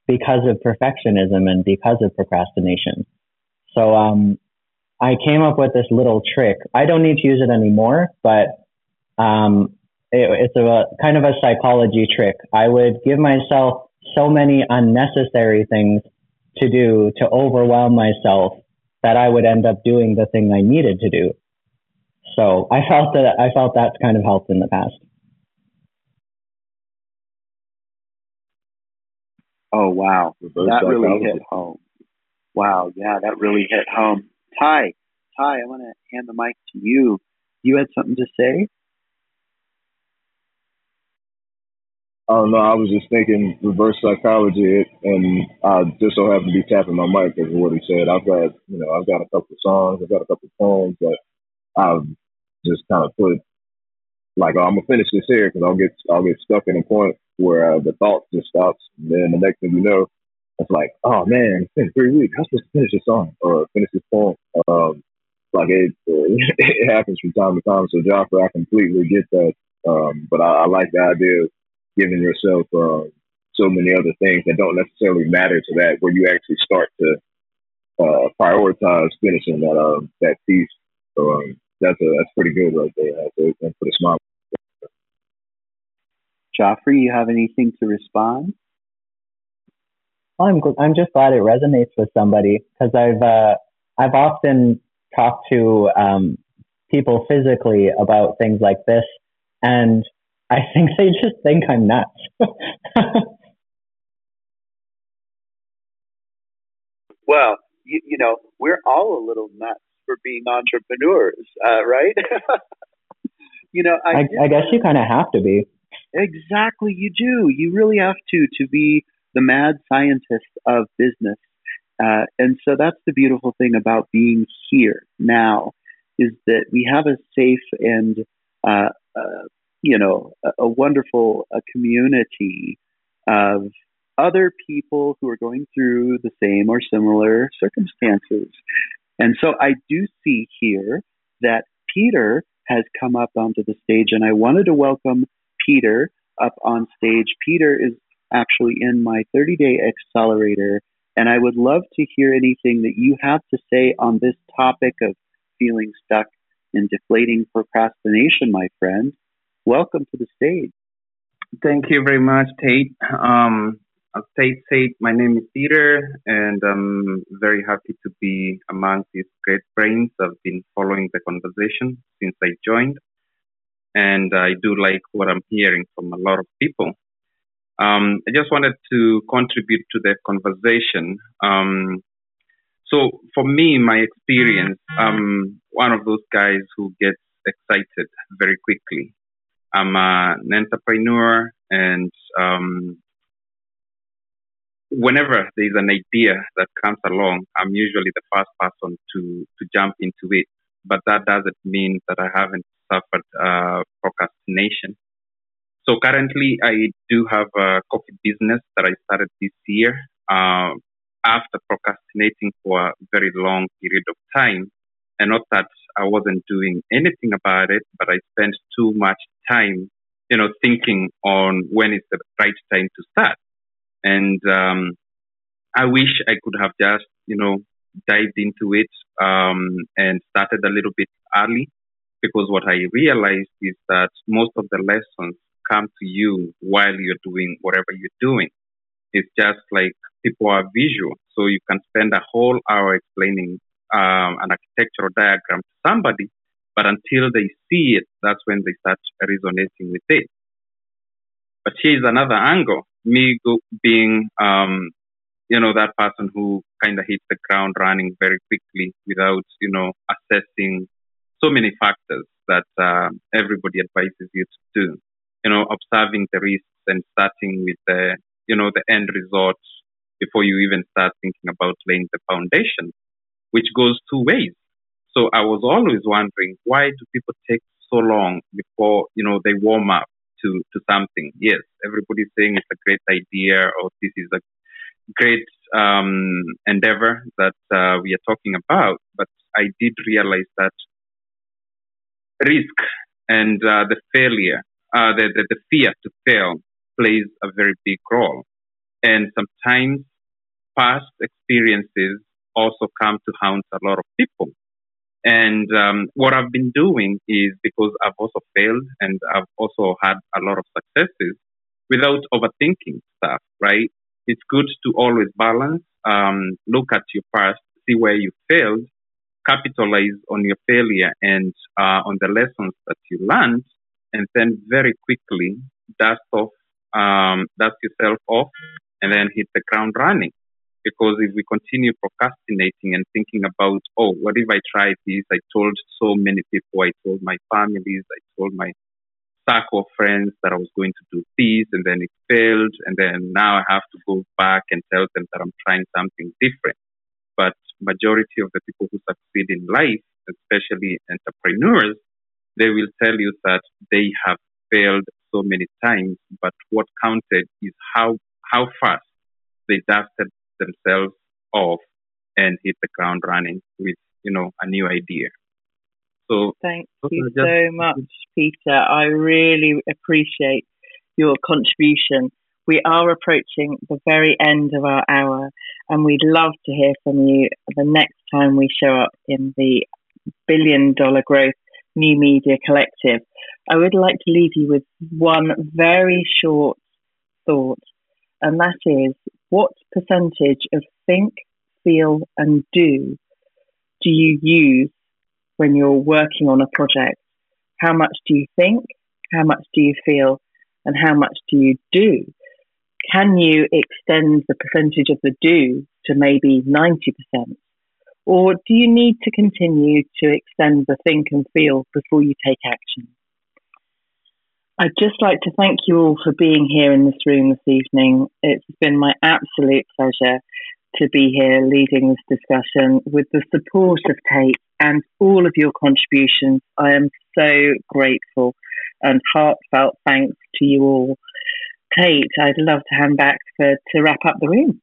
because of perfectionism and because of procrastination. So um, I came up with this little trick. I don't need to use it anymore, but um, it, it's a kind of a psychology trick. I would give myself so many unnecessary things to do to overwhelm myself that I would end up doing the thing I needed to do. So I felt that I felt that's kind of helped in the past. Oh wow, that really hit home. Wow, yeah, that really hit home. Ty, Ty, I want to hand the mic to you. You had something to say? I don't know. I was just thinking reverse psychology, and I just so happen to be tapping my mic because of what he said. I've got, you know, I've got a couple of songs, I've got a couple of poems that I've just kind of put like, oh, I'm gonna finish this here because I'll get I'll get stuck in a point where uh, the thought just stops, and then the next thing you know, it's like, oh man, it's been three weeks. I'm supposed to finish this song or finish this poem. Um, like it, it happens from time to time. So, Joffrey, I completely get that. Um, but I, I like the idea of giving yourself uh, so many other things that don't necessarily matter to that, where you actually start to uh, prioritize finishing that uh, that piece. So um, that's a, that's pretty good right there. That's a, put a smile. Joffrey, you have anything to respond? Well, I'm I'm just glad it resonates with somebody because I've uh, I've often talked to um, people physically about things like this, and I think they just think I'm nuts. well, you, you know, we're all a little nuts for being entrepreneurs, uh, right? you know, I, I, I guess you kind of have to be. Exactly, you do. You really have to to be the mad scientist of business. Uh, and so that's the beautiful thing about being here now is that we have a safe and uh, uh, you know a, a wonderful a community of other people who are going through the same or similar circumstances. And so I do see here that Peter has come up onto the stage, and I wanted to welcome Peter up on stage. Peter is actually in my 30 day accelerator, and I would love to hear anything that you have to say on this topic of feeling stuck in deflating procrastination, my friend. Welcome to the stage. Thank you very much, Tate. Um, as Tate my name is Peter, and I'm very happy to be among these great brains. I've been following the conversation since I joined, and I do like what I'm hearing from a lot of people. Um, I just wanted to contribute to the conversation. Um, so, for me, my experience, I'm one of those guys who gets excited very quickly. I'm an entrepreneur, and um, whenever there's an idea that comes along, I'm usually the first person to to jump into it. But that doesn't mean that I haven't suffered uh, procrastination. So currently, I do have a coffee business that I started this year. Uh, after procrastinating for a very long period of time, and not that I wasn't doing anything about it, but I spent too much time, you know, thinking on when is the right time to start. And um, I wish I could have just, you know, dived into it um, and started a little bit early because what I realized is that most of the lessons come to you while you're doing whatever you're doing. It's just like people are visual, so you can spend a whole hour explaining um, an architectural diagram to somebody, but until they see it, that's when they start resonating with it. But here's another angle me being, um, you know, that person who kind of hits the ground running very quickly without, you know, assessing so many factors that uh, everybody advises you to do. You know, observing the risks and starting with the, you know, the end result before you even start thinking about laying the foundation, which goes two ways. So I was always wondering why do people take so long before you know they warm up to, to something. Yes, everybody's saying it's a great idea or this is a great um, endeavor that uh, we are talking about. But I did realize that risk and uh, the failure, uh, the, the, the fear to fail plays a very big role. And sometimes past experiences also come to haunt a lot of people. And um, what I've been doing is because I've also failed and I've also had a lot of successes without overthinking stuff, right? It's good to always balance, um, look at your past, see where you failed, capitalize on your failure and uh, on the lessons that you learned, and then very quickly dust off, um, dust yourself off, and then hit the ground running. Because if we continue procrastinating and thinking about, oh, what if I try this? I told so many people, I told my families, I told my circle of friends that I was going to do this, and then it failed, and then now I have to go back and tell them that I'm trying something different. But majority of the people who succeed in life, especially entrepreneurs, they will tell you that they have failed so many times, but what counted is how how fast they dusted themselves off and hit the ground running with, you know, a new idea. So thank you so much, Peter. I really appreciate your contribution. We are approaching the very end of our hour, and we'd love to hear from you the next time we show up in the billion dollar growth new media collective. I would like to leave you with one very short thought, and that is what percentage of think, feel, and do do you use when you're working on a project? How much do you think? How much do you feel? And how much do you do? Can you extend the percentage of the do to maybe 90%? Or do you need to continue to extend the think and feel before you take action? I'd just like to thank you all for being here in this room this evening. It's been my absolute pleasure to be here leading this discussion with the support of Tate and all of your contributions. I am so grateful and heartfelt thanks to you all. Tate, I'd love to hand back for, to wrap up the room.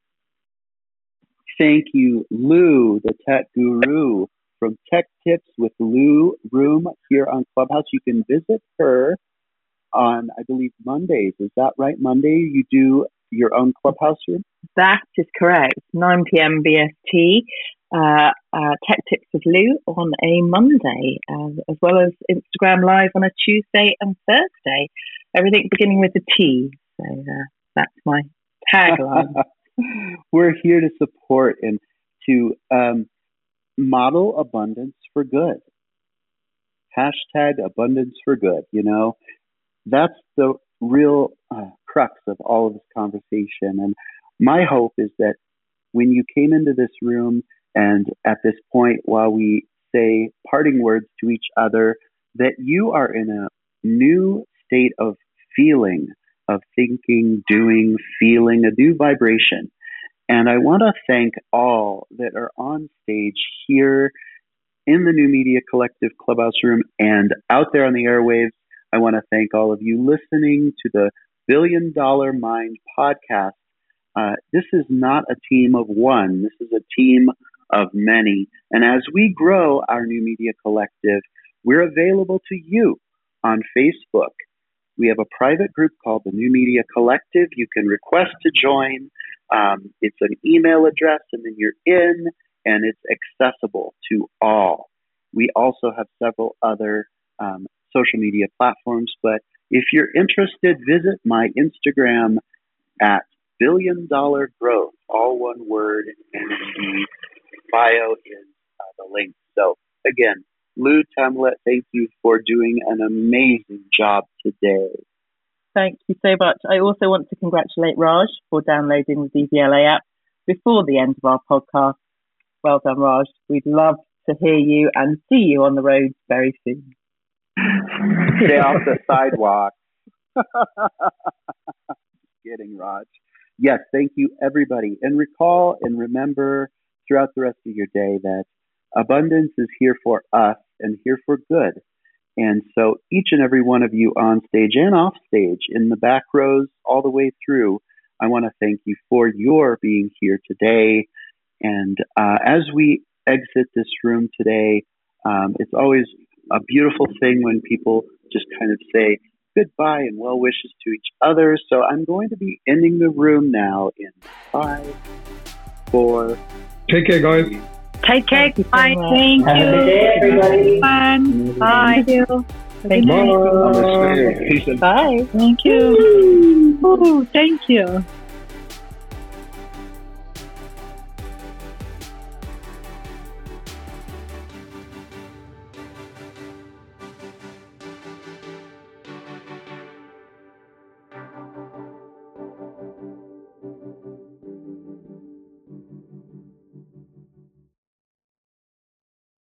Thank you, Lou, the tech guru from Tech Tips with Lou Room here on Clubhouse. You can visit her on, I believe, Mondays. Is that right? Monday, you do your own Clubhouse room? That is correct. 9 p.m. BST. Uh, uh, Tech Tips with Lou on a Monday, uh, as well as Instagram Live on a Tuesday and Thursday. Everything beginning with a T. So uh, that's my tagline. We're here to support and to um, model abundance for good. Hashtag abundance for good. You know, that's the real uh, crux of all of this conversation. And my hope is that when you came into this room and at this point, while we say parting words to each other, that you are in a new state of feeling, of thinking, doing, feeling, a new vibration. And I want to thank all that are on stage here in the New Media Collective Clubhouse Room and out there on the airwaves I want to thank all of you listening to the Billion Dollar Mind podcast. Uh, this is not a team of one, this is a team of many. And as we grow our new media collective, we're available to you on Facebook. We have a private group called the New Media Collective. You can request to join. Um, it's an email address, and then you're in, and it's accessible to all. We also have several other um, social media platforms. But if you're interested, visit my Instagram at billion dollar growth, all one word, and the bio is uh, the link. So again, Lou Temlet, thank you for doing an amazing job today. Thank you so much. I also want to congratulate Raj for downloading the DVLA app before the end of our podcast. Well done, Raj. We'd love to hear you and see you on the road very soon. Stay off the sidewalk. Getting Raj. Yes, thank you, everybody. And recall and remember throughout the rest of your day that abundance is here for us and here for good. And so each and every one of you on stage and off stage, in the back rows, all the way through, I want to thank you for your being here today. And uh, as we exit this room today, um, it's always a beautiful thing when people just kind of say goodbye and well wishes to each other. So I'm going to be ending the room now in five, four. Take care, guys. Three, Take care. Bye. Thank Have you. a day, everybody. Fun. Bye. Thank you. Thank Good night. you. Bye. Thank you. Ooh, thank you.